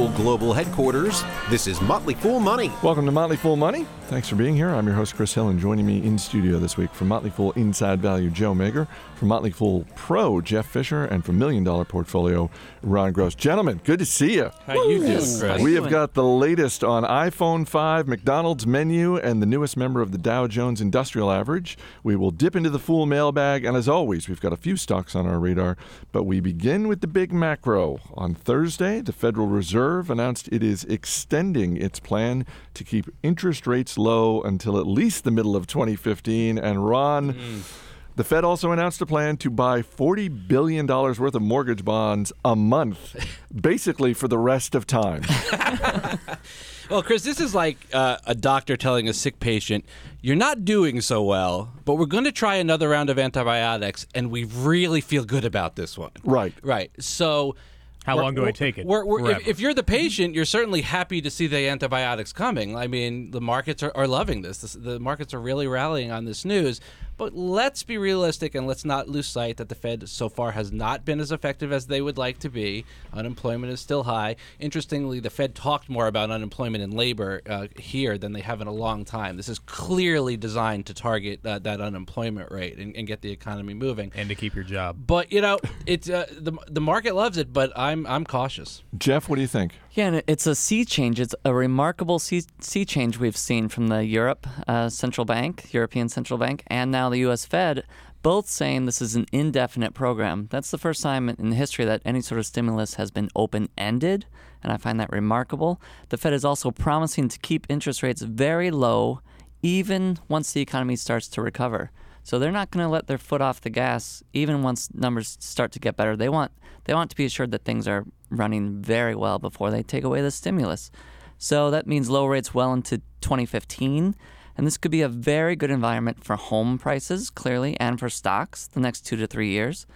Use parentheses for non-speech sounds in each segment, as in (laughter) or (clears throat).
Fool Global Headquarters, this is Motley Fool Money. Welcome to Motley Fool Money. Thanks for being here. I'm your host, Chris Hill, and joining me in studio this week from Motley Fool Inside Value, Joe Magyar, from Motley Fool Pro, Jeff Fischer, and from Million Dollar Portfolio, Ron Gross. Gentlemen, good to see you. How you doing, Chris? We have got the latest on iPhone 5, McDonald's menu, and the newest member of the Dow Jones Industrial Average. We will dip into the Fool mailbag, and as always, we've got a few stocks on our radar, but we begin with the big macro. On Thursday, the Federal Reserve announced it is extending its plan to keep interest rates low until at least the middle of 2015. And Ron, the Fed also announced a plan to buy $40 billion worth of mortgage bonds a month, (laughs) basically for the rest of time. (laughs) Well, Chris, this is like uh, a doctor telling a sick patient, "You're not doing so well, but we're going to try another round of antibiotics, and we really feel good about this one." right. Right. So. How we're- long do I take it? We're, we're, if, if you're the patient, you're certainly happy to see the antibiotics coming. I mean, the markets are, are loving this. this. The markets are really rallying on this news. But let's be realistic and let's not lose sight that the Fed so far has not been as effective as they would like to be. Unemployment is still high. Interestingly, the Fed talked more about unemployment and labor uh, here than they have in a long time. This is clearly designed to target uh, that unemployment rate and, and get the economy moving. and to keep your job. But you know, it's uh, the the market loves it, but I'm I'm cautious. Jeff, what do you think? Yeah, and it's a sea change. It's a remarkable sea, sea change we've seen from the Europe uh, Central Bank, European Central Bank, and now the U.S. Fed, both saying this is an indefinite program. That's the first time in history that any sort of stimulus has been open ended, and I find that remarkable. The Fed is also promising to keep interest rates very low, even once the economy starts to recover. So they're not going to let their foot off the gas even once numbers start to get better. They want they want to be assured that things are running very well before they take away the stimulus. So that means low rates well into 2015, and this could be a very good environment for home prices, clearly, and for stocks the next two to three years.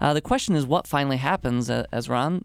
Uh, the question is what finally happens, uh, as Ron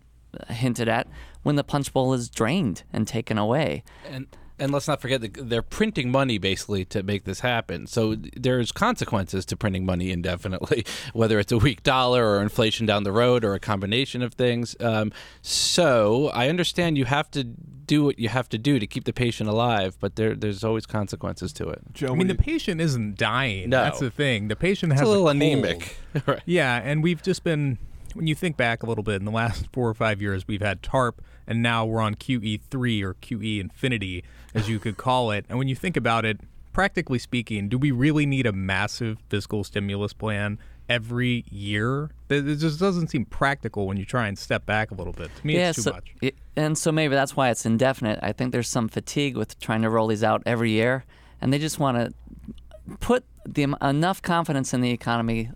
hinted at, when the punch bowl is drained and taken away. And and let's not forget that they're printing money basically to make this happen. So there's consequences to printing money indefinitely, (laughs) whether it's a weak dollar or inflation down the road or a combination of things. Um, so I understand you have to do what you have to do to keep the patient alive, but there there's always consequences to it. Joe, I mean, the you- patient isn't dying. No. That's the thing. The patient has a little cold. anemic. (laughs) (laughs) right. Yeah, and we've just been when you think back a little bit in the last four or five years, we've had TARP, and now we're on QE three or QE infinity, as you could call it. And when you think about it, practically speaking, do we really need a massive fiscal stimulus plan every year? It just doesn't seem practical when you try and step back a little bit. To me, it's too so, much. it- and so maybe that's why it's indefinite. I think there's some fatigue with trying to roll these out every year, and they just want to put the enough confidence in the economy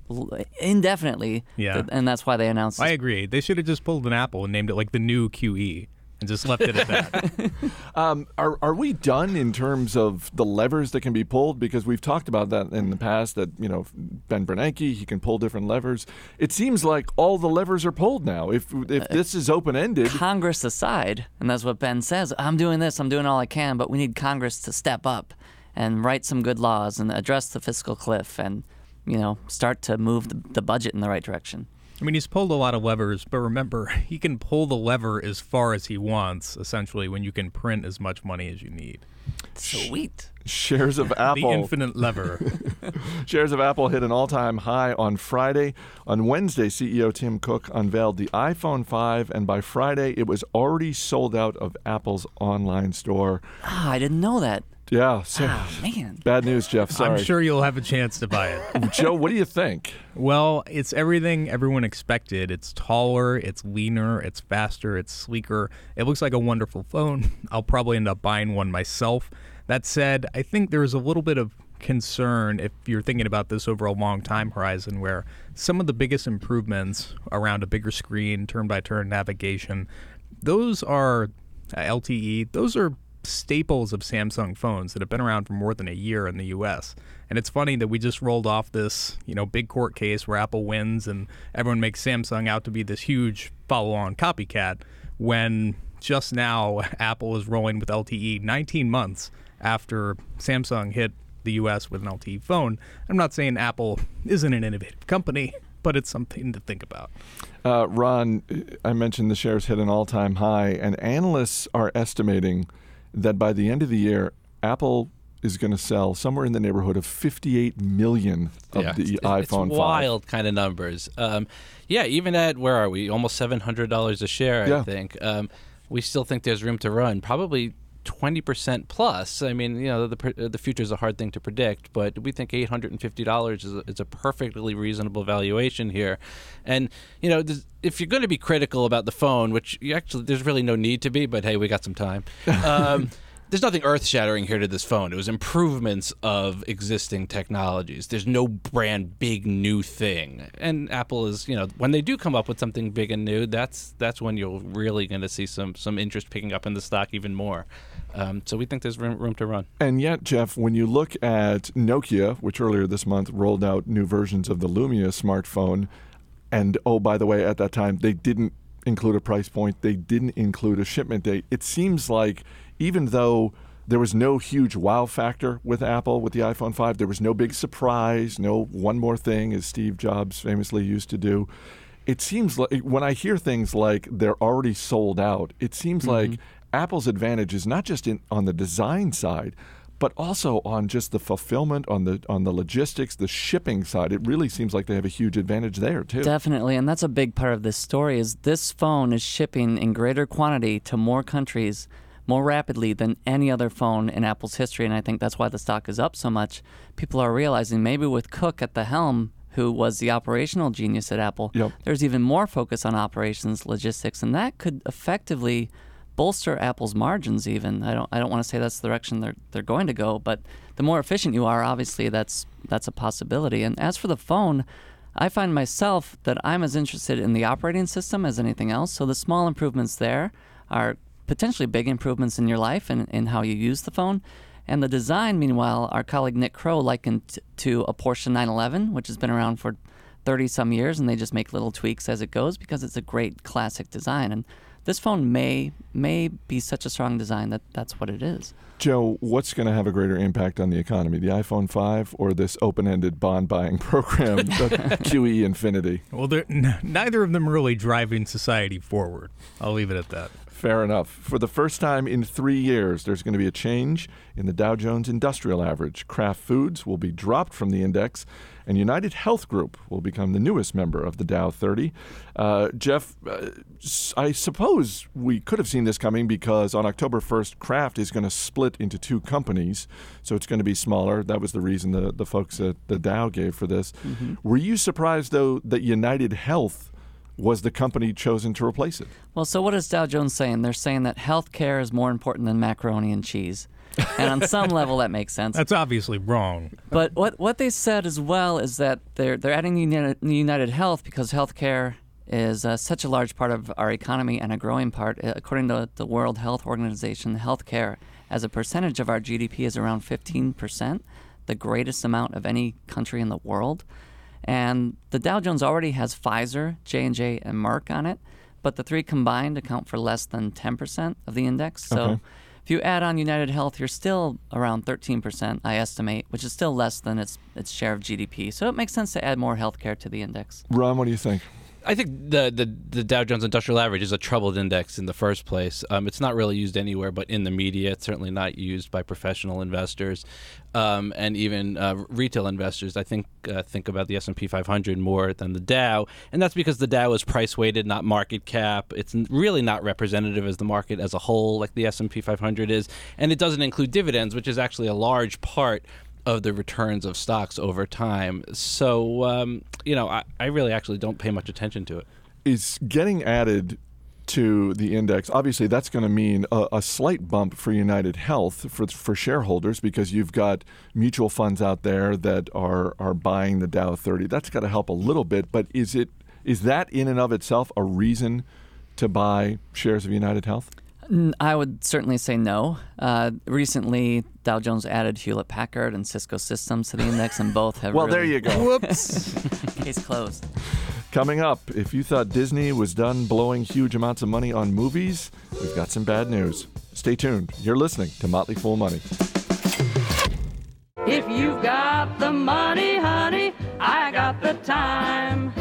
indefinitely. Yeah. that- and that's why they announced. I agree. They should have just pulled an apple and named it like the new QE and just left it at that. (laughs) Um, are, are we done in terms of the levers that can be pulled? Because we've talked about that in the past that, you know, Ben Bernanke, he can pull different levers. It seems like all the levers are pulled now. If, if this is open ended, Congress aside, and that's what Ben says. I'm doing this. I'm doing all I can, but we need Congress to step up and write some good laws and address the fiscal cliff and you know start to move the, the budget in the right direction. I mean, he's pulled a lot of levers, but remember, (laughs) he can pull the lever as far as he wants, essentially, when you can print as much money as you need. Sweet. shares of (laughs) Apple. The infinite lever. (laughs) Shares of Apple hit an all time high on Friday. On Wednesday, CEO Tim Cook unveiled the iPhone 5, and by Friday, it was already sold out of Apple's online store. Ah, I didn't know that. Yeah, so, Ah, man. bad news, Jeff. Sorry. I'm sure you'll have a chance to buy it. (laughs) Joe, what do you think? Well, it's everything everyone expected. It's taller, it's leaner, it's faster, it's sleeker. It looks like a wonderful phone. (laughs) I'll probably end up buying one myself. That said, I think there's a little bit of concern if you're thinking about this over a long time horizon where some of the biggest improvements around a bigger screen, turn by turn navigation, those are uh, LTE, those are staples of Samsung phones that have been around for more than a year in the US. And it's funny that we just rolled off this, you know, big court case where Apple wins and everyone makes Samsung out to be this huge follow-on copycat when just now (laughs) Apple is rolling with LTE 19 months after Samsung hit the US with an LTE phone. I'm not saying Apple isn't an innovative company, but it's something to think about. Uh, Ron, I mentioned the shares hit an all time high, and analysts are estimating that by the end of the year, Apple is going to sell somewhere in the neighborhood of 58 million of Yeah, the it's, iPhone it's 5. wild kind of numbers. Um, yeah, even at where are we? Almost seven hundred dollars a share. Yeah. I think um, we still think there's room to run. Probably. 20% plus. I mean, you know, the the future is a hard thing to predict, but we think $850 is a, is a perfectly reasonable valuation here. And, you know, if you're going to be critical about the phone, which you actually there's really no need to be, but hey, we got some time. (laughs) Um, there's nothing earth shattering here to this phone. It was improvements of existing technologies. There's no brand big new thing. And Apple is, you know, when they do come up with something big and new, that's that's when you're really going to see some some interest picking up in the stock even more. Um, so we think there's room, room to run. And yet, Jeff, when you look at Nokia, which earlier this month rolled out new versions of the Lumia smartphone, and oh, by the way, at that time, they didn't include a price point, they didn't include a shipment date. It seems like even though there was no huge wow factor with Apple with the iPhone 5, there was no big surprise, no one more thing, as Steve Jobs famously used to do. It seems like when I hear things like they're already sold out, it seems mm-hmm. like Apple's advantage is not just in on the design side, but also on just the fulfillment, on the on the logistics, the shipping side. It really seems like they have a huge advantage there too. Definitely, and that's a big part of this story. Is this phone is shipping in greater quantity to more countries more rapidly than any other phone in Apple's history, and I think that's why the stock is up so much. People are realizing maybe with Cook at the helm, who was the operational genius at Apple, Yep. there's even more focus on operations, logistics, and that could effectively bolster Apple's margins. Even I don't I don't want to say that's the direction they're they're going to go, but the more efficient you are, obviously that's that's a possibility. And as for the phone. I find myself that I'm as interested in the operating system as anything else. So the small improvements there are potentially big improvements in your life and in how you use the phone. And the design, meanwhile, our colleague Nick Crow likened to a Porsche 911, which has been around for 30 some years, and they just make little tweaks as it goes because it's a great classic design. And this phone may may be such a strong design that that's what it is. Joe, what's going to have a greater impact on the economy, the iPhone 5 or this open-ended bond buying (laughs) program, the (laughs) QE Infinity? Well, n- neither of them are really driving society forward. I'll leave it at that. Fair enough. For the first time in three years, there's going to be a change in the Dow Jones Industrial Average. Kraft Foods will be dropped from the index, and United Health Group will become the newest member of the Dow 30. Uh, Jeff, uh, I suppose we could have seen this coming because on October 1st, Kraft is going to split into two companies, so it's going to be smaller. That was the reason the, the folks at the Dow gave for this. Were you surprised, though, that United Health was the company chosen to replace it? Well, so what is Dow Jones saying? They're saying that healthcare is more important than macaroni and cheese. And on some (laughs) level, that makes sense. That's obviously wrong. But what what they said as well is that they're they're adding United, United Health because healthcare is uh, such a large part of our economy and a growing part. Uh, According to the World Health Organization, healthcare as a percentage of our GDP is around 15%, the greatest amount of any country in the world. And the Dow Jones already has Pfizer, J&J, and Merck on it, but the three combined account for less than 10% of the index. So Okay. if you add on United Health, you're still around 13%, I estimate, which is still less than its its share of GDP. So it makes sense to add more healthcare to the index. Ron, what do you think? I think the, the the Dow Jones Industrial Average is a troubled index in the first place. Um, it's not really used anywhere but in the media. It's certainly not used by professional investors um, and even uh, retail investors. I think uh, think about the S and P 500 more than the Dow, and that's because the Dow is price weighted, not market cap. It's really not representative as the market as a whole, like the S and P 500 is, and it doesn't include dividends, which is actually a large part of the returns of stocks over time. So, um, you know, I, I really actually don't pay much attention to it. is getting added to the index. Obviously, that's going to mean a, a slight bump for United Health for for shareholders because you've got mutual funds out there that are are buying the Dow 30. That's got to help a little bit. But is it is that in and of itself a reason to buy shares of United Health? N- I would certainly say no. Uh, recently, Dow Jones added Hewlett Packard and Cisco Systems to the index, and both have (laughs) Well, really there you go. Whoops. (laughs) case closed. Coming up, if you thought Disney was done blowing huge amounts of money on movies, we've got some bad news. Stay tuned. You're listening to Motley Fool Money. If you've got the money, honey, I got the time.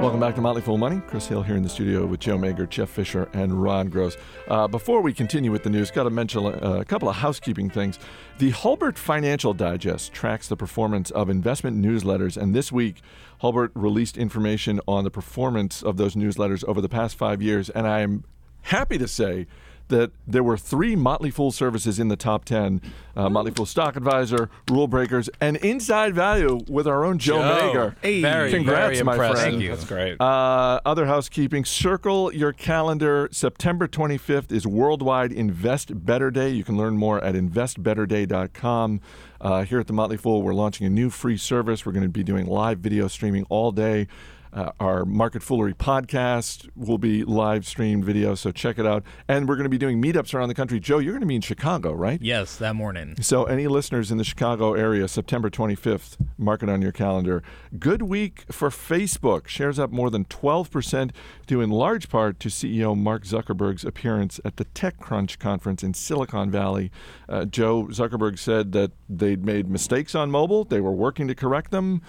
Welcome back to Motley Fool Money. Chris Hill here in the studio with Joe Magyar, Jeff Fischer, and Ron Gross. Uh, before we continue with the news, got to mention a, a couple of housekeeping things. The Hulbert Financial Digest tracks the performance of investment newsletters, and this week, Hulbert released information on the performance of those newsletters over the past five years, and I am happy to say that there were three Motley Fool services in the top 10 uh, Motley Fool Stock Advisor, Rule Breakers, and Inside Value with our own Joe, Magyar. Hey, very, Congrats, very my impressive. friend. Thank you. That's great. Uh, other housekeeping. Circle your calendar. September 25th is Worldwide Invest Better Day. You can learn more at investbetterday.com. Uh, here at the Motley Fool, we're launching a new free service. We're going to be doing live video streaming all day. Uh, our Market Foolery podcast will be live streamed video, so check it out. And we're going to be doing meetups around the country. Joe, you're going to be in Chicago, right? Yes, that morning. So, any listeners in the Chicago area, September 25th, mark it on your calendar. Good week for Facebook. Shares up more than 12%, due in large part to CEO Mark Zuckerberg's appearance at the TechCrunch conference in Silicon Valley. Uh, Joe Zuckerberg said that they'd made mistakes on mobile, they were working to correct them.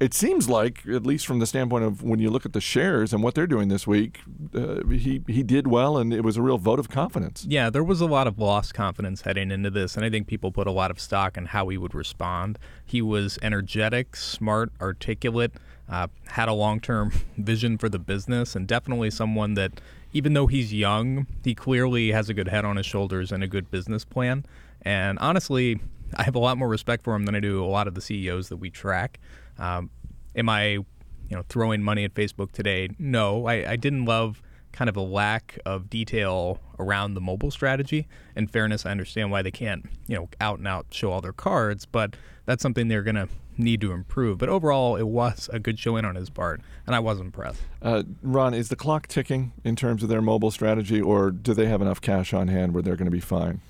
It seems like, at least from the standpoint of when you look at the shares and what they're doing this week, uh, he he did well, and it was a real vote of confidence. Yeah, there was a lot of lost confidence heading into this, and I think people put a lot of stock in how he would respond. He was energetic, smart, articulate, uh, had a long term (laughs) vision for the business, and definitely someone that, even though he's young, he clearly has a good head on his shoulders and a good business plan. And honestly, I have a lot more respect for him than I do a lot of the CEOs that we track. Um, am I, you know, throwing money at Facebook today? No, I, I didn't love kind of a lack of detail around the mobile strategy. In fairness, I understand why they can't, you know, out and out show all their cards, but that's something they're going to need to improve. But overall, it was a good showing on his part, and I was impressed. Uh, Ron, is the clock ticking in terms of their mobile strategy, or do they have enough cash on hand where they're going to be fine?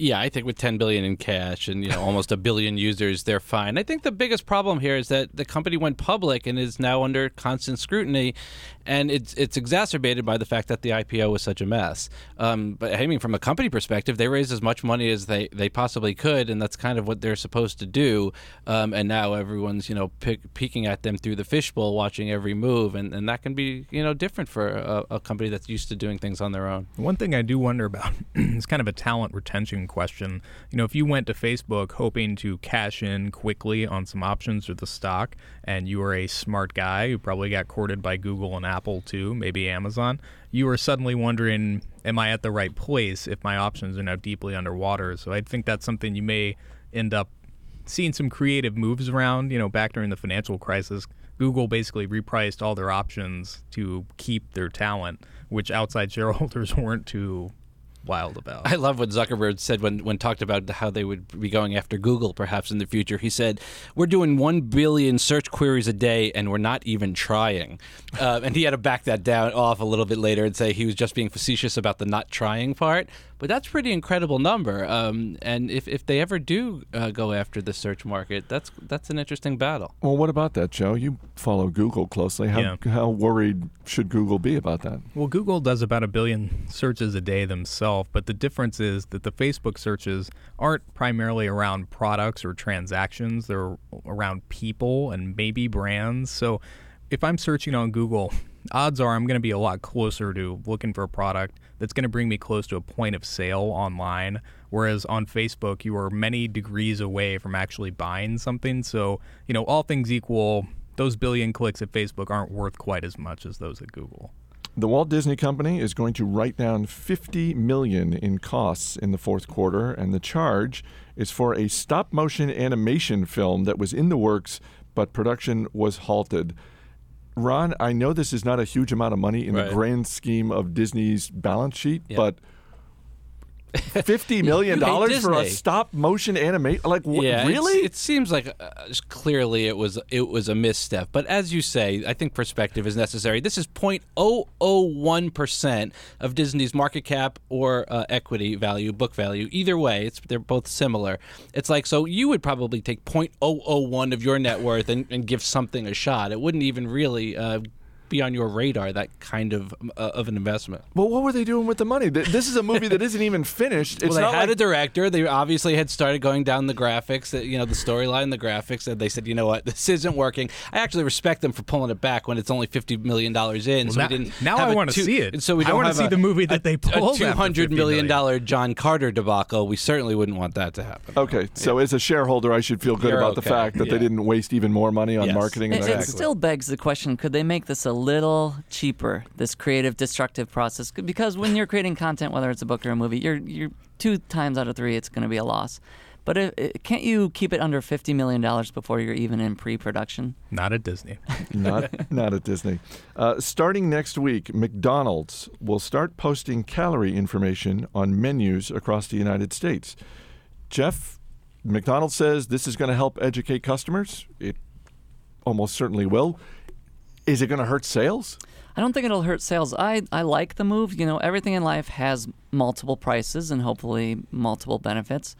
Yeah, I think with 10 billion in cash and you know almost a billion users, they're fine. I think the biggest problem here is that the company went public and is now under constant scrutiny, and it's it's exacerbated by the fact that the IPO was such a mess. Um, but I mean, from a company perspective, they raised as much money as they, they possibly could, and that's kind of what they're supposed to do. Um, and now everyone's you know pick, peeking at them through the fishbowl, watching every move, and, and that can be you know different for a, a company that's used to doing things on their own. One thing I do wonder about (clears throat) is kind of a talent retention question. You know, if you went to Facebook hoping to cash in quickly on some options or the stock, and you were a smart guy who probably got courted by Google and Apple too, maybe Amazon, you were suddenly wondering, am I at the right place if my options are now deeply underwater? So I think that's something you may end up seeing some creative moves around. You know, back during the financial crisis, Google basically repriced all their options to keep their talent, which outside (laughs) shareholders weren't too wild about. I love what Zuckerberg said when, when talked about how they would be going after Google perhaps in the future. He said, We're doing 1 billion search queries a day and we're not even trying. Uh, and he had to back that down off a little bit later and say he was just being facetious about the not trying part. But that's a pretty incredible number. Um, and if, if they ever do uh, go after the search market, that's that's an interesting battle. Well, what about that, Joe? You follow Google closely. How, Yeah. how worried should Google be about that? Well, Google does about a billion searches a day themselves, but the difference is that the Facebook searches aren't primarily around products or transactions. They're around people and maybe brands. So if I'm searching on Google, odds are I'm going to be a lot closer to looking for a product that's going to bring me close to a point of sale online. Whereas on Facebook, you are many degrees away from actually buying something. So, you know, all things equal, those billion clicks at Facebook aren't worth quite as much as those at Google. The Walt Disney Company is going to write down 50 million in costs in the fourth quarter, and the charge is for a stop-motion animation film that was in the works, but production was halted. Ron, I know this is not a huge amount of money in Right. the grand scheme of Disney's balance sheet, Yeah. but fifty (laughs) million dollars for a stop-motion animation? Like, wh- yeah, really? It seems like uh, clearly it was it was a misstep. But as you say, I think perspective is necessary. This is 0.001 percent of Disney's market cap or uh, equity value, book value. Either way, it's they're both similar. It's like so you would probably take 0.001 of your net worth and, and give something a shot. It wouldn't even really. Uh, be on your radar that kind of uh, of an investment. Well, what were they doing with the money? This is a movie that isn't even finished. It's well, they not had like a director. They obviously had started going down the graphics, that you know, the storyline, the graphics, and they said, you know what, (laughs) this isn't working. I actually respect them for pulling it back when it's only fifty million dollars in. Well, so now- we didn't. now have I a wanna see it. So we don't wanna have see a- the movie that they a- pulled A after two hundred $50 million John Carter debacle. We certainly wouldn't want that to happen. Okay, so as a shareholder, I should feel good You're about the fact that Yeah. they didn't waste even more money on Yes. marketing. And It, it still begs the question: Could they make this a little cheaper? This creative, destructive process, because when you're creating content, whether it's a book or a movie, you're you're two times out of three, it's going to be a loss. But it, it, can't you keep it under fifty million dollars before you're even in pre-production? Not at Disney. (laughs) not not at Disney. Uh, starting next week, McDonald's will start posting calorie information on menus across the United States. Jeff, McDonald's says this is going to help educate customers. It almost certainly will. Is it going to hurt sales? I don't think it'll hurt sales. I, I like the move. You know, everything in life has multiple prices and hopefully multiple benefits,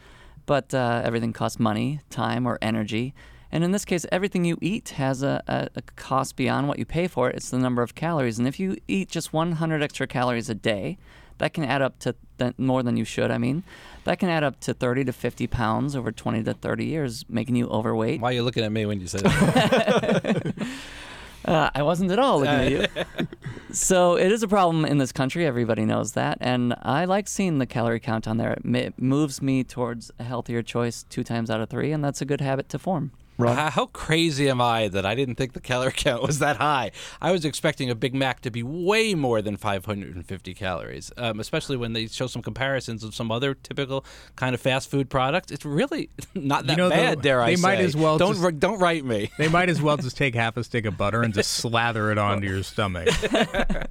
but uh, everything costs money, time, or energy. And in this case, everything you eat has a, a, a cost beyond what you pay for it. It's the number of calories. And if you eat just 100 extra calories a day, that can add up to th- more than you should. I mean, that can add up to 30 to 50 pounds over 20 to 30 years, making you overweight. Why are you looking at me when you say that? (laughs) (laughs) Uh, I wasn't at all looking at you. (laughs) So it is a problem in this country. Everybody knows that, and I like seeing the calorie count on there. It, it moves me towards a healthier choice two times out of three, and that's a good habit to form. How, how crazy am I that I didn't think the calorie (laughs) count was that high? I was expecting a Big Mac to be way more than 550 calories, um, especially when they show some comparisons of some other typical kind of fast food products. It's really (laughs) not that know, though, bad, dare I they might say. as well don't just- ri- don't write me. (laughs) They might as well just take half a stick of butter and just slather it onto your stomach.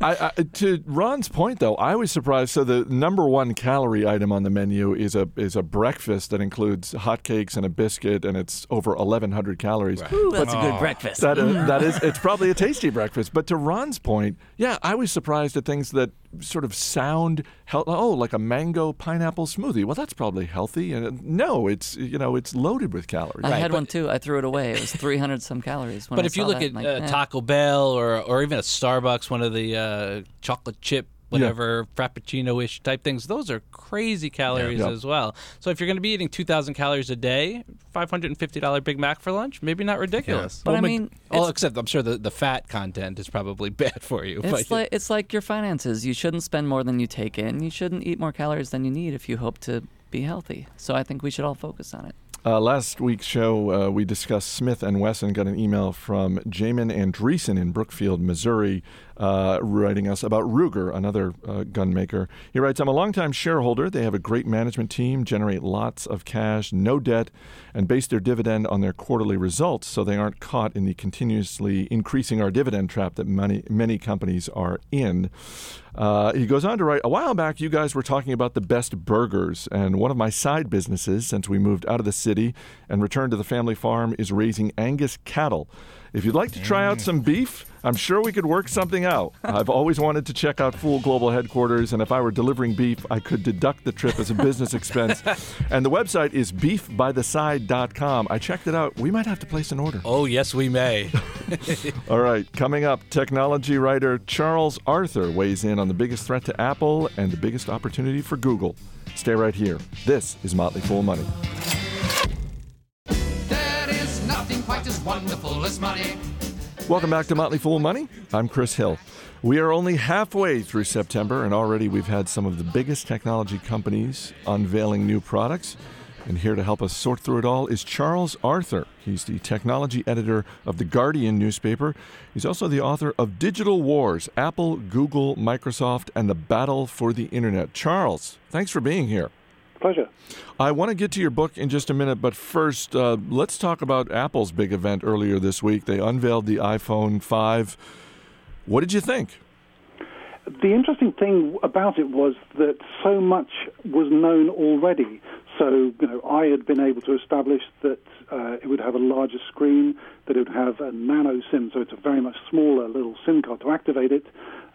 I, I, to Ron's point, though, I was surprised. So the number one calorie item on the menu is a is a breakfast that includes hotcakes and a biscuit, and it's over 1,100 calories. Ooh, that's a good breakfast. That, uh, that is, it's probably a (laughs) tasty breakfast. But to Ron's point, yeah, I was surprised at things that sort of sound hel- oh, like a mango pineapple smoothie. Well, that's probably healthy. And uh, no, it's you know it's loaded with calories. I had but- one too. I threw it away. It was 300 some calories. When But I if you look that, at like, uh, eh. Taco Bell or or even a Starbucks, one of the uh, chocolate chip whatever frappuccino-ish type things, those are crazy calories Yeah. as well. So if you're going to be eating 2,000 calories a day, $550 Big Mac for lunch, maybe not ridiculous. But Well, I mean, it's- except I'm sure the, the fat content is probably (laughs) bad for you. It's but like it's like your finances. You shouldn't spend more than you take in. You shouldn't eat more calories than you need if you hope to be healthy. So I think we should all focus on it. Uh, last week's show, uh, we discussed Smith and Wesson. Got an email from Jamin Andreessen in Brookfield, Missouri, uh, writing us about Ruger, another uh, gun maker. He writes, "I'm a longtime shareholder. They have a great management team, generate lots of cash, no debt, and base their dividend on their quarterly results, so they aren't caught in the continuously increasing our dividend trap that many many companies are in." Uh, he goes on to write, a while back, you guys were talking about the best burgers, and one of my side businesses since we moved out of the city and returned to the family farm is raising Angus cattle. If you'd like to try out some beef, I'm sure we could work something out. I've always wanted to check out Fool Global headquarters, and if I were delivering beef, I could deduct the trip as a business expense. (laughs) and the website is beefbytheside.com. I checked it out. We might have to place an order. Oh, yes, we may. (laughs) All right, coming up, technology writer Charles Arthur weighs in on the biggest threat to Apple and the biggest opportunity for Google. Stay right here. This is Motley Fool Money. There is nothing quite as wonderful as money. Welcome back to Motley Fool Money. I'm Chris Hill. We are only halfway through September, and already we've had some of the biggest technology companies unveiling new products. And here to help us sort through it all is Charles Arthur. He's the technology editor of The Guardian newspaper. He's also the author of Digital Wars Apple, Google, Microsoft, and the Battle for the Internet. Charles, thanks for being here. Pleasure. I want to get to your book in just a minute, but first, uh, let's talk about Apple's big event earlier this week. They unveiled the iPhone 5. What did you think? The interesting thing about it was that so much was known already. So, you know, I had been able to establish that uh, it would have a larger screen, that it would have a nano SIM, so it's a very much smaller little SIM card to activate it,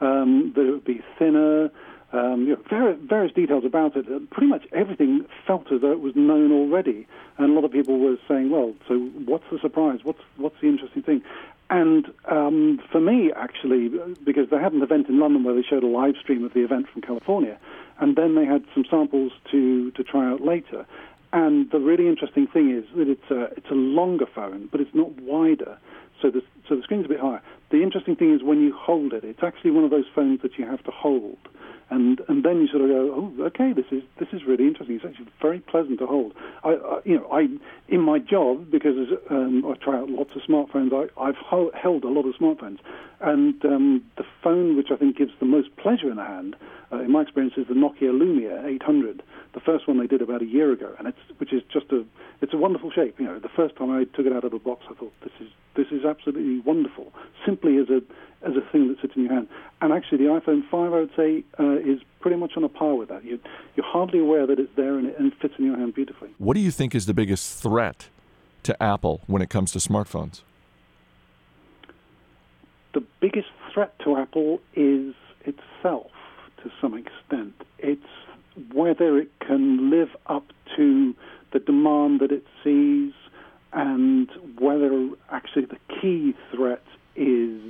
um, that it would be thinner, um, you know, various, various details about it. Uh, Pretty much everything felt as though it was known already, and a lot of people were saying, "Well, so what's the surprise? What's what's the interesting thing?" And um, for me, actually, because they had an event in London where they showed a live stream of the event from California, and then they had some samples to, to try out later. And the really interesting thing is that it's a, it's a longer phone, but it's not wider, so the, so the screen's a bit higher. The interesting thing is when you hold it, it's actually one of those phones that you have to hold. And, and then you sort of go, oh, okay, this is this is really interesting. It's actually very pleasant to hold. I, I you know, I in my job because um, I try out lots of smartphones. I, I've ho- held a lot of smartphones, and um, the phone which I think gives the most pleasure in the hand, uh, in my experience, is the Nokia Lumia 800. The first one they did about a year ago, and it's which is just a it's a wonderful shape. You know, the first time I took it out of the box, I thought this is this is absolutely wonderful. Simply as a as a thing that sits in your hand. And actually, the iPhone 5, I would say, uh, is pretty much on a par with that. You, you're hardly aware that it's there and it, and it fits in your hand beautifully. What do you think is the biggest threat to Apple when it comes to smartphones? The biggest threat to Apple is itself to some extent. It's whether it can live up to the demand that it sees and whether actually the key threat is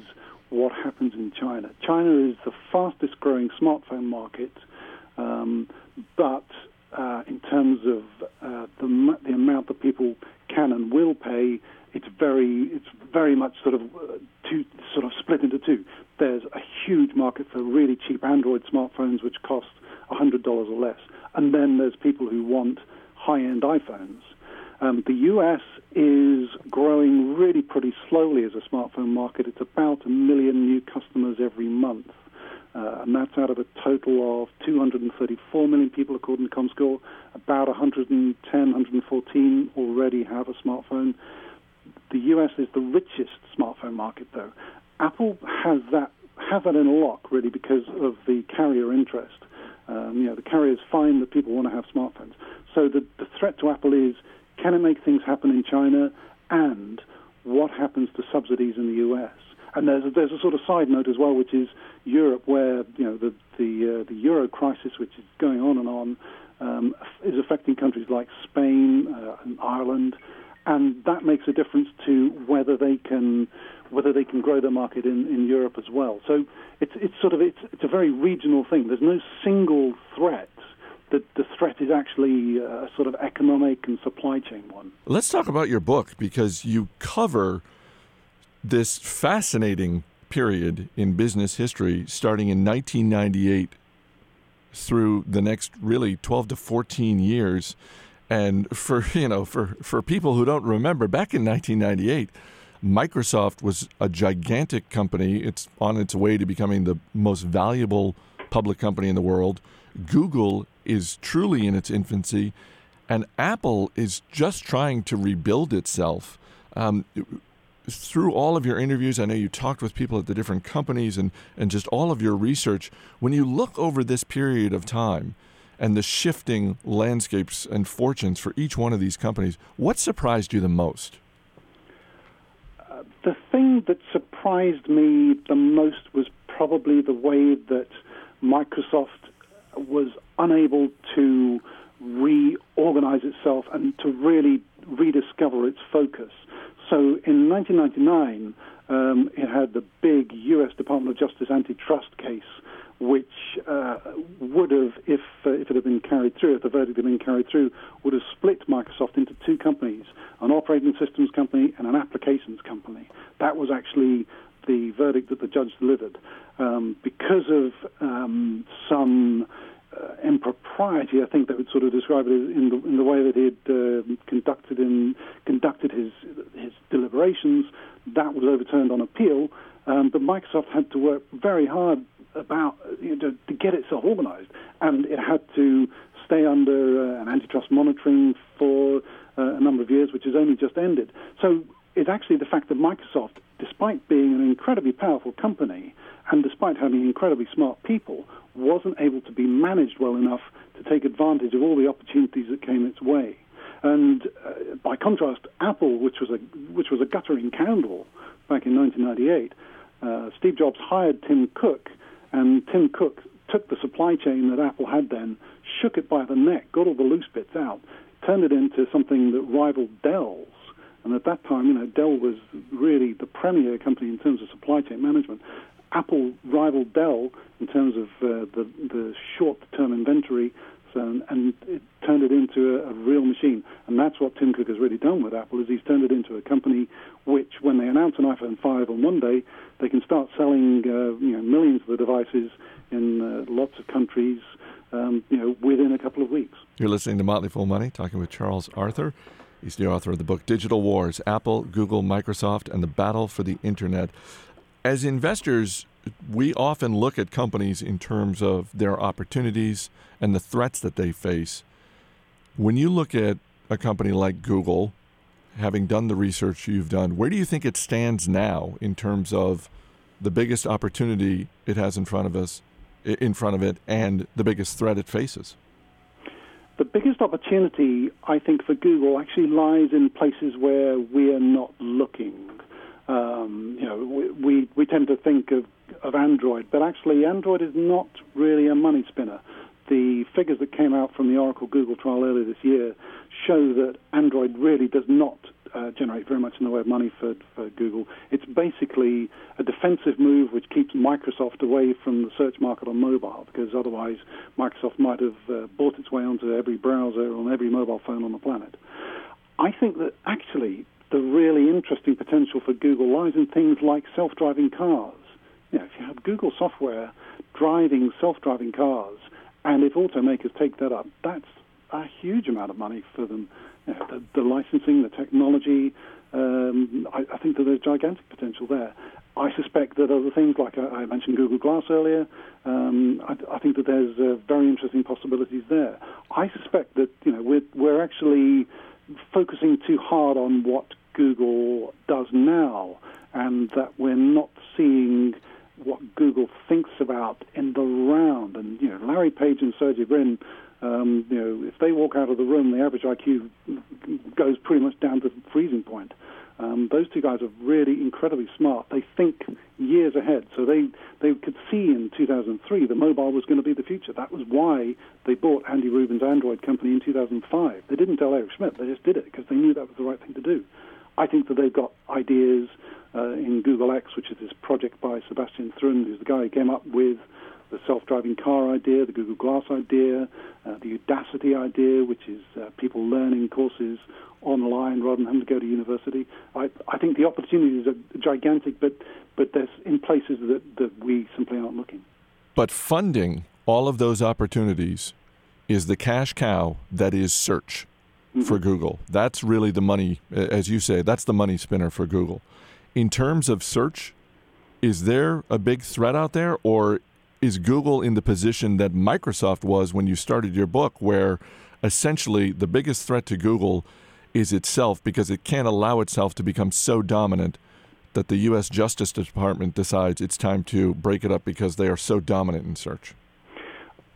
what happens in China. China is the fastest growing smartphone market, um, but uh, in terms of uh, the, the amount that people can and will pay, it's very it's very much sort of uh, two sort of split into two. There's a huge market for really cheap Android smartphones which cost hundred dollars or less, and then there's people who want high-end iPhones. Um, the US is growing really pretty slowly as a smartphone market. It's about a million new customers every month. Uh, and that's out of a total of 234 million people, according to ComScore. About 110, 114 already have a smartphone. The US is the richest smartphone market, though. Apple has that has that in a lock, really, because of the carrier interest. Um, you know, the carriers find that people want to have smartphones. So the, the threat to Apple is can it make things happen in China? And what happens to subsidies in the U.S.? And there's a, there's a sort of side note as well, which is Europe, where you know the the uh, the euro crisis, which is going on and on, um, is affecting countries like Spain uh, and Ireland, and that makes a difference to whether they can whether they can grow their market in, in Europe as well. So it's it's sort of it's it's a very regional thing. There's no single threat the, the threat is actually uh, a sort of economic and supply chain one. Let's talk about your book because you cover this fascinating period in business history starting in 1998 through the next really 12 to 14 years. And for (laughs) you know for for people who don't remember back in 1998 Microsoft was a gigantic company. It's on its way to becoming the most valuable public company in the world. Google is truly in its infancy, and Apple is just trying to rebuild itself. Um, through all of your interviews, I know you talked with people at the different companies and, and just all of your research. When you look over this period of time and the shifting landscapes and fortunes for each one of these companies, what surprised you the most? The thing that surprised me the most was probably the way that Microsoft was unable to reorganize itself and to really rediscover its focus. So in 1999, um, it had the big U.S. Department of Justice antitrust case, which uh, would have, if uh, if it had been carried through, if the verdict had been carried through, would have split Microsoft into two companies: an operating systems company and an applications company. That was actually the verdict that the judge delivered. Um, because of um, some uh, impropriety, I think that would sort of describe it in the, in the way that he had uh, conducted in, conducted his his deliberations. That was overturned on appeal, um, but Microsoft had to work very hard about you know, to, to, get itself organized, and it had to stay under uh, an antitrust monitoring for uh, a number of years, which has only just ended. So it's actually the fact that Microsoft, despite being an incredibly powerful company and despite having incredibly smart people, wasn't able to be managed well enough to take advantage of all the opportunities that came its way. And uh, by contrast, Apple, which was a which was a guttering candle back in 1998, uh, Steve Jobs hired Tim Cook, and Tim Cook took the supply chain that Apple had then, shook it by the neck, got all the loose bits out, turned it into something that rivaled Dell's And at that time, you know, Dell was really the premier company in terms of supply chain management. Apple rivaled Dell in terms of uh, the the short-term inventory, so, and it turned it into a, a real machine. And that's what Tim Cook has really done with Apple is he's turned it into a company which, when they announce an iPhone 5 on Monday, they can start selling uh, you know millions of the devices in uh, lots of countries, um, you know, within a couple of weeks. You're listening to Motley Fool Money, talking with Charles Arthur. He's the author of the book Digital Wars Apple, Google, Microsoft, and the Battle for the Internet. As investors, we often look at companies in terms of their opportunities and the threats that they face. When you look at a company like Google, having done the research you've done, where do you think it stands now in terms of the biggest opportunity it has in front of us, in front of it, and the biggest threat it faces? The biggest opportunity, I think, for Google actually lies in places where we are not looking. Um, you know, we, we, we tend to think of, of Android, but actually, Android is not really a money spinner. The figures that came out from the Oracle Google trial earlier this year show that Android really does not uh, generate very much in the way of money for, for Google. It's basically a defensive move which keeps Microsoft away from the search market on mobile, because otherwise Microsoft might have uh, bought its way onto every browser on every mobile phone on the planet. I think that actually the really interesting potential for Google lies in things like self-driving cars. You know, if you have Google software driving self-driving cars, and if automakers take that up, that's a huge amount of money for them. You know, the, the, licensing, the technology, um, I, I, think that there's gigantic potential there. I suspect that other things, like I, mentioned Google Glass earlier, um, I, I, think that there's uh, very interesting possibilities there. I suspect that you know we're, we're actually focusing too hard on what Google does now, and that we're not seeing what Google thinks about in the round. And you know, Larry Page and Sergey Brin um, you know, if they walk out of the room, the average IQ goes pretty much down to freezing point. Um, those two guys are really incredibly smart. They think years ahead, so they they could see in 2003 that mobile was going to be the future. That was why they bought Andy Rubin's Android company in 2005. They didn't tell Eric Schmidt; they just did it because they knew that was the right thing to do. I think that they've got ideas uh, in Google X, which is this project by Sebastian Thrun, who's the guy who came up with the self-driving car idea, the Google Glass idea, uh, the Udacity idea, which is uh, people learning courses online rather than having to go to university. I, I think the opportunities are gigantic, but but there's in places that, that we simply aren't looking. But funding all of those opportunities is the cash cow that is search mm-hmm. for Google. That's really the money, as you say, that's the money spinner for Google. In terms of search, is there a big threat out there, or is Google in the position that Microsoft was when you started your book, where essentially the biggest threat to Google is itself because it can't allow itself to become so dominant that the U.S. Justice Department decides it's time to break it up because they are so dominant in search?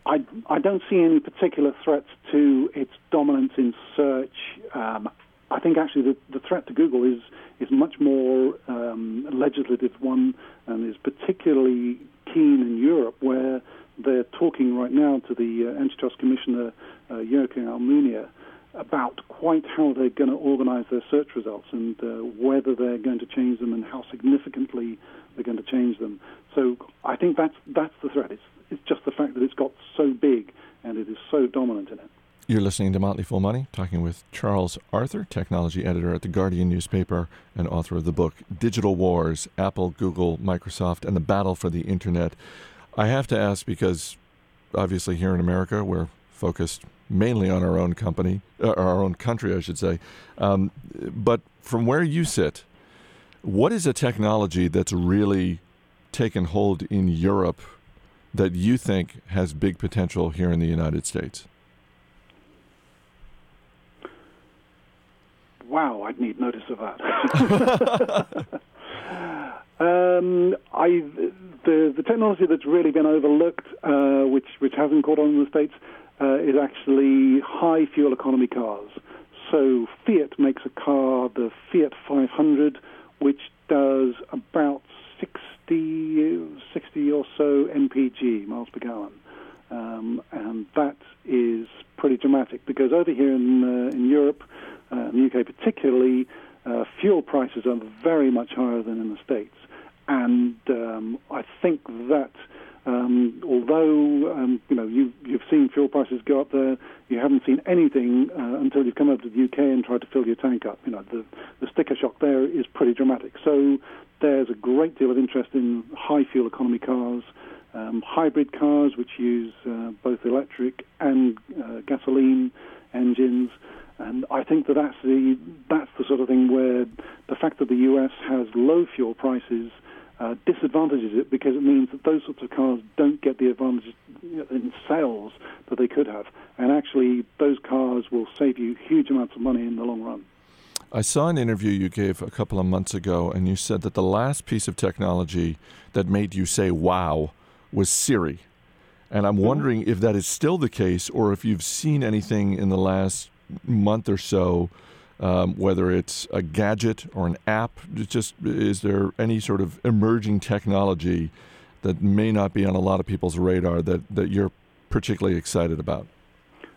I, I don't see any particular threats to its dominance in search. Um, I think actually the, the threat to Google is is much more um, legislative one and is particularly keen in Europe, where they're talking right now to the uh, antitrust commissioner uh, Almunia about quite how they're going to organize their search results and uh, whether they're going to change them and how significantly they're going to change them. So I think that's that's the threat. It's, it's just the fact that it's got so big and it is so dominant in it. You're listening to Motley Fool Money, talking with Charles Arthur, technology editor at the Guardian newspaper and author of the book Digital Wars Apple, Google, Microsoft, and the Battle for the Internet. I have to ask because obviously here in America, we're focused mainly on our own company, uh, our own country, I should say. Um, but from where you sit, what is a technology that's really taken hold in Europe that you think has big potential here in the United States? wow, I'd need notice of that. (laughs) (laughs) um, I, the, the technology that's really been overlooked, uh, which, which hasn't caught on in the States, uh, is actually high fuel economy cars. So Fiat makes a car, the Fiat 500, which does about 60, 60 or so mpg, miles per gallon. Um, and that is pretty dramatic because over here in, uh, in Europe, uh, in the UK particularly, uh, fuel prices are very much higher than in the States. And um, I think that um, although um, you know you, you've seen fuel prices go up there, you haven't seen anything uh, until you've come over to the UK and tried to fill your tank up. You know the the sticker shock there is pretty dramatic. So there's a great deal of interest in high fuel economy cars, um, hybrid cars which use uh, both electric and uh, gasoline engines. And I think that that's the that's the sort of thing where the fact that the US has low fuel prices uh, disadvantages it because it means that those sorts of cars don't get the advantage in sales that they could have. And actually, those cars will save you huge amounts of money in the long run. I saw an interview you gave a couple of months ago, and you said that the last piece of technology that made you say wow was Siri. And I'm wondering if that is still the case or if you've seen anything in the last month or so um, whether it's a gadget or an app. Just is there any sort of emerging technology that may not be on a lot of people's radar that, that you're particularly excited about?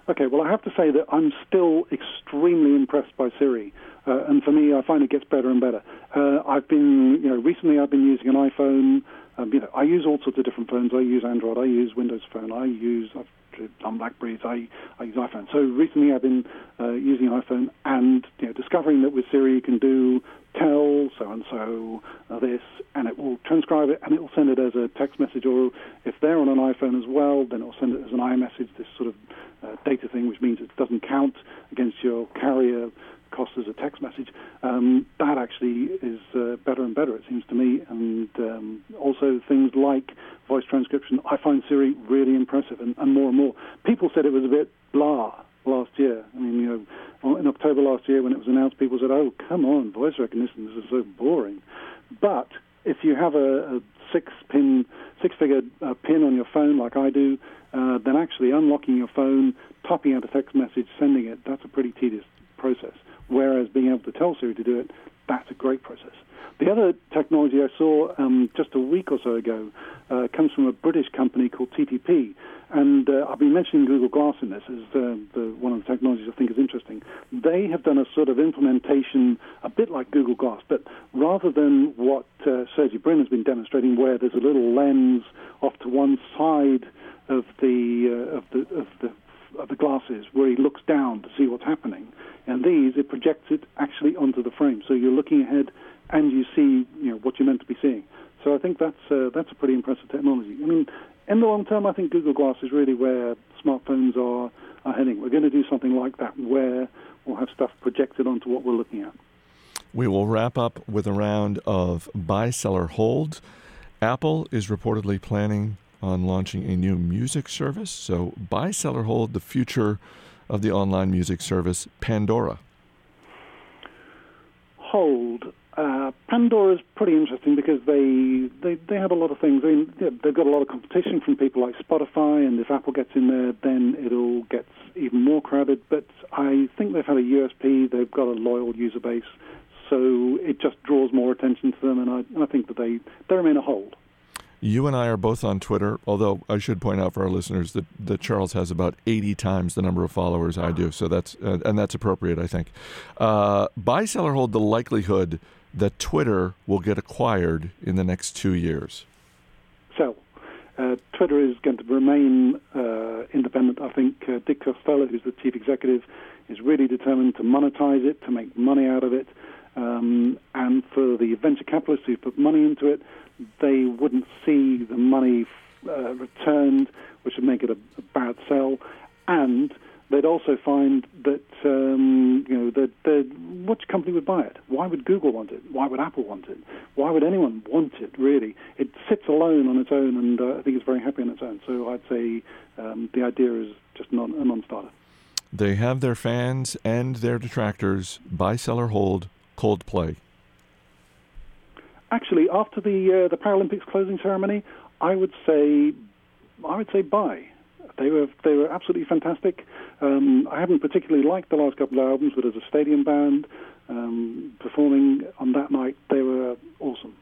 Okay, well, I have to say that I'm still extremely impressed by Siri. Uh, and for me, I find it gets better and better. Uh, I've been, you know, recently I've been using an iPhone. Um, you know, I use all sorts of different phones. I use Android. I use Windows Phone. I use I've Blackberries. I, I use iPhone. So recently I've been uh, using iPhone and you know, discovering that with Siri you can do tell so and so this, and it will transcribe it and it will send it as a text message. Or if they're on an iPhone as well, then it will send it as an iMessage. This sort of uh, data thing, which means it doesn't count against your carrier cost as a text message. Um, that actually is uh, better and better, it seems to me. And um, also things like voice transcription, I find Siri really impressive, and, and, more and more. People said it was a bit blah last year. I mean, you know, in October last year when it was announced, people said, "Oh, come on, voice recognition, this is so boring." But if you have a, a six-pin, six-figure uh, pin on your phone like I do, uh, then actually unlocking your phone, typing out a text message, sending it, that's a pretty tedious process. Whereas being able to tell Siri to do it, that's a great process. The other technology I saw um, just a week or so ago uh, comes from a British company called TTP. And uh, I've been mentioning Google Glass in this as uh, the, one of the technologies I think is interesting. They have done a sort of implementation a bit like Google Glass, but rather than what uh, Sergey Brin has been demonstrating, where there's a little lens off to one side of the, uh, of the, of the of the glasses where he looks down to see what's happening. And these, it projects it actually onto the frame. So you're looking ahead and you see you know, what you're meant to be seeing. So I think that's, uh, that's a pretty impressive technology. I mean, in the long term, I think Google Glass is really where smartphones are, are heading. We're going to do something like that where we'll have stuff projected onto what we're looking at. We will wrap up with a round of buy, seller, hold. Apple is reportedly planning on launching a new music service. So, buy, sell, or hold the future of the online music service Pandora. Hold. Uh, Pandora is pretty interesting because they, they they have a lot of things. I mean, they've got a lot of competition from people like Spotify, and if Apple gets in there, then it'll get even more crowded. But I think they've had a USP. They've got a loyal user base, so it just draws more attention to them, and I, I think that they they remain a hold. You and I are both on Twitter, although I should point out for our listeners that, that Charles has about 80 times the number of followers I do. So that's, uh, and that's appropriate, I think. Uh, buy, sell, or hold the likelihood that Twitter will get acquired in the next two years? Sell. Uh, Twitter is going to remain uh, independent. I think uh, Dick Costolo, who's the chief executive, is really determined to monetize it, to make money out of it. Um, and for the venture capitalists who put money into it, they wouldn't see the money uh, returned, which would make it a, a, bad sell, and they'd also find that um, you know that, which company would buy it? Why would Google want it? Why would Apple want it? Why would anyone want it? Really, it sits alone on its own, and uh, I think it's very happy on its own. So I'd say um, the idea is just non, a non-starter. They have their fans and their detractors. Buy, sell, or hold. Coldplay actually, after the uh, the Paralympics closing ceremony, I would say I would say bye. They were they were absolutely fantastic. Um, I haven't particularly liked the last couple of albums, but as a stadium band um, performing on that night, they were awesome.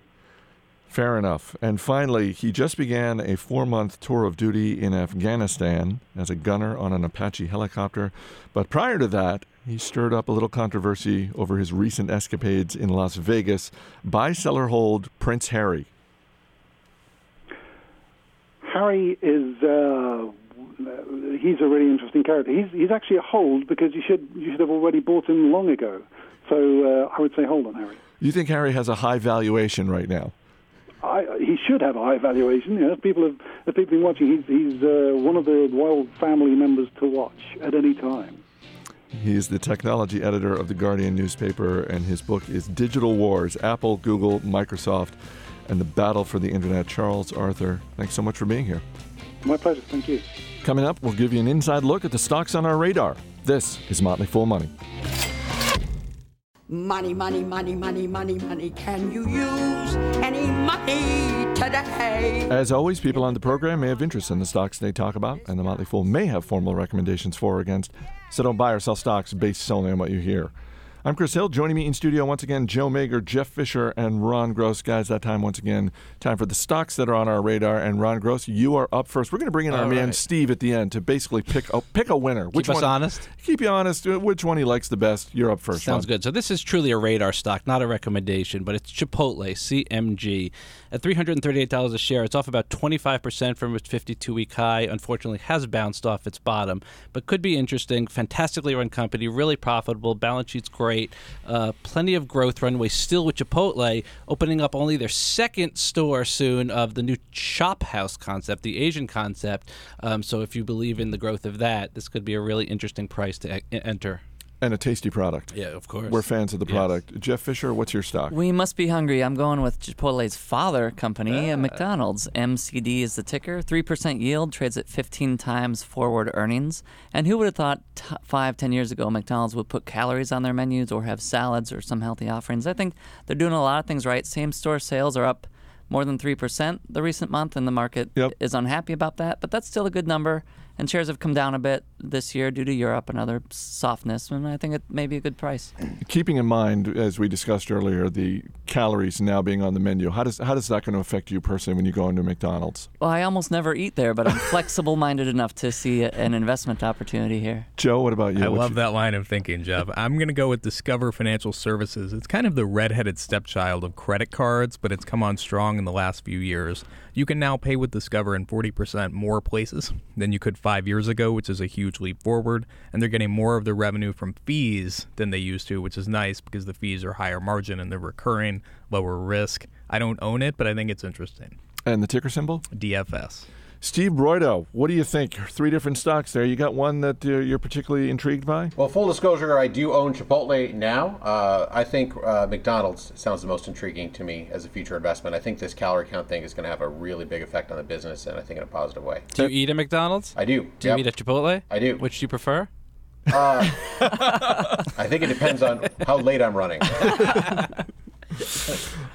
Fair enough. And finally, he just began a four month tour of duty in Afghanistan as a gunner on an Apache helicopter. But prior to that, he stirred up a little controversy over his recent escapades in Las Vegas. Buy, sell, or hold Prince Harry. Harry is uh, he's a really interesting character. He's he's actually a hold because you should you should have already bought him long ago. So uh, I would say hold on Harry. You think Harry has a high valuation right now? I, he should have a high valuation. You know, if people have if people have been watching, he's he's uh, one of the wild family members to watch at any time. He is the technology editor of the Guardian newspaper, and his book is Digital Wars Apple, Google, Microsoft, and the Battle for the Internet. Charles Arthur, thanks so much for being here. My pleasure. Thank you. Coming up, we'll give you an inside look at the stocks on our radar. This is Motley Fool Money. Money, money, money, money, money, money. Can you use any money today? As always, people on the program may have interest in the stocks they talk about, and the Motley Fool may have formal recommendations for or against. So don't buy or sell stocks based solely on what you hear. I'm Chris Hill. Joining me in studio once again, Joe Magyar, Jeff Fischer, and Ron Gross. Guys, that time once again, time for the stocks that are on our radar. And Ron Gross, you are up first. We're going to bring in our All man right. Steve at the end to basically pick a, pick a winner. Keep us honest? Keep you honest. uh, Which one he likes the best? You're up first. Sounds Ron. good. So this is truly a radar stock, not a recommendation, but it's Chipotle, CMG, at $338 a share. It's off about 25% from its 52-week high. Unfortunately, has bounced off its bottom, but could be interesting. Fantastically run company, really profitable. Balance sheet's great. Uh, plenty of growth runway still with Chipotle, opening up only their second store soon of the new ShopHouse concept, the Asian concept. Um, so if you believe in the growth of that, this could be a really interesting price to e- enter. And a tasty product. Yeah, of course. We're fans of the Yes. product. Jeff Fischer, what's your stock? We must be hungry. I'm going with Chipotle's father company, Ah. uh, McDonald's. MCD is the ticker. 3% yield, trades at 15 times forward earnings. And who would have thought t- five, ten years ago McDonald's would put calories on their menus or have salads or some healthy offerings? I think they're doing a lot of things right. Same store sales are up more than 3% the recent month, and the market Yep. is unhappy about that. But that's still a good number. And shares have come down a bit this year due to Europe and other softness. And I think it may be a good price. Keeping in mind, as we discussed earlier, the calories now being on the menu, how does how does that going to affect you personally when you go into McDonald's? Well, I almost never eat there, but I'm flexible minded enough to see a- an investment opportunity here. Joe, what about you? I What's love your- that line of thinking, Jeff. I'm going to go with Discover Financial Services. It's kind of the redheaded stepchild of credit cards, but it's come on strong in the last few years. You can now pay with Discover in 40% more places than you could five years ago, which is a huge leap forward. And they're getting more of the revenue from fees than they used to, which is nice because the fees are higher margin and they're recurring, lower risk. I don't own it, but I think it's interesting. And the ticker symbol? DFS. Steve Broido, what do you think? Three different stocks there. You got one that uh, you're particularly intrigued by? Well, full disclosure, I do own Chipotle now. Uh, I think uh, McDonald's sounds the most intriguing to me as a future investment. I think this calorie count thing is going to have a really big effect on the business, and I think in a positive way. Do you eat at McDonald's? I do. Do Yep. you eat at Chipotle? I do. Which do you prefer? (laughs) I think it depends on how late I'm running. (laughs)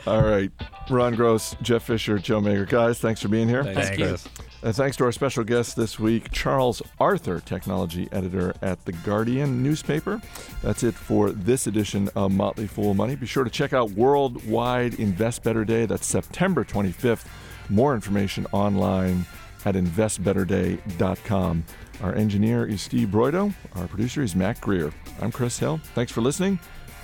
All right. Ron Gross, Jeff Fischer, Joe Magyar. Guys, thanks for being here. Thanks, Thanks. Chris. And thanks to our special guest this week, Charles Arthur, technology editor at The Guardian newspaper. That's it for this edition of Motley Fool Money. Be sure to check out Worldwide Invest Better Day. That's September 25th. More information online at investbetterday.com. Our engineer is Steve Broido. Our producer is Mac Greer. I'm Chris Hill. Thanks for listening.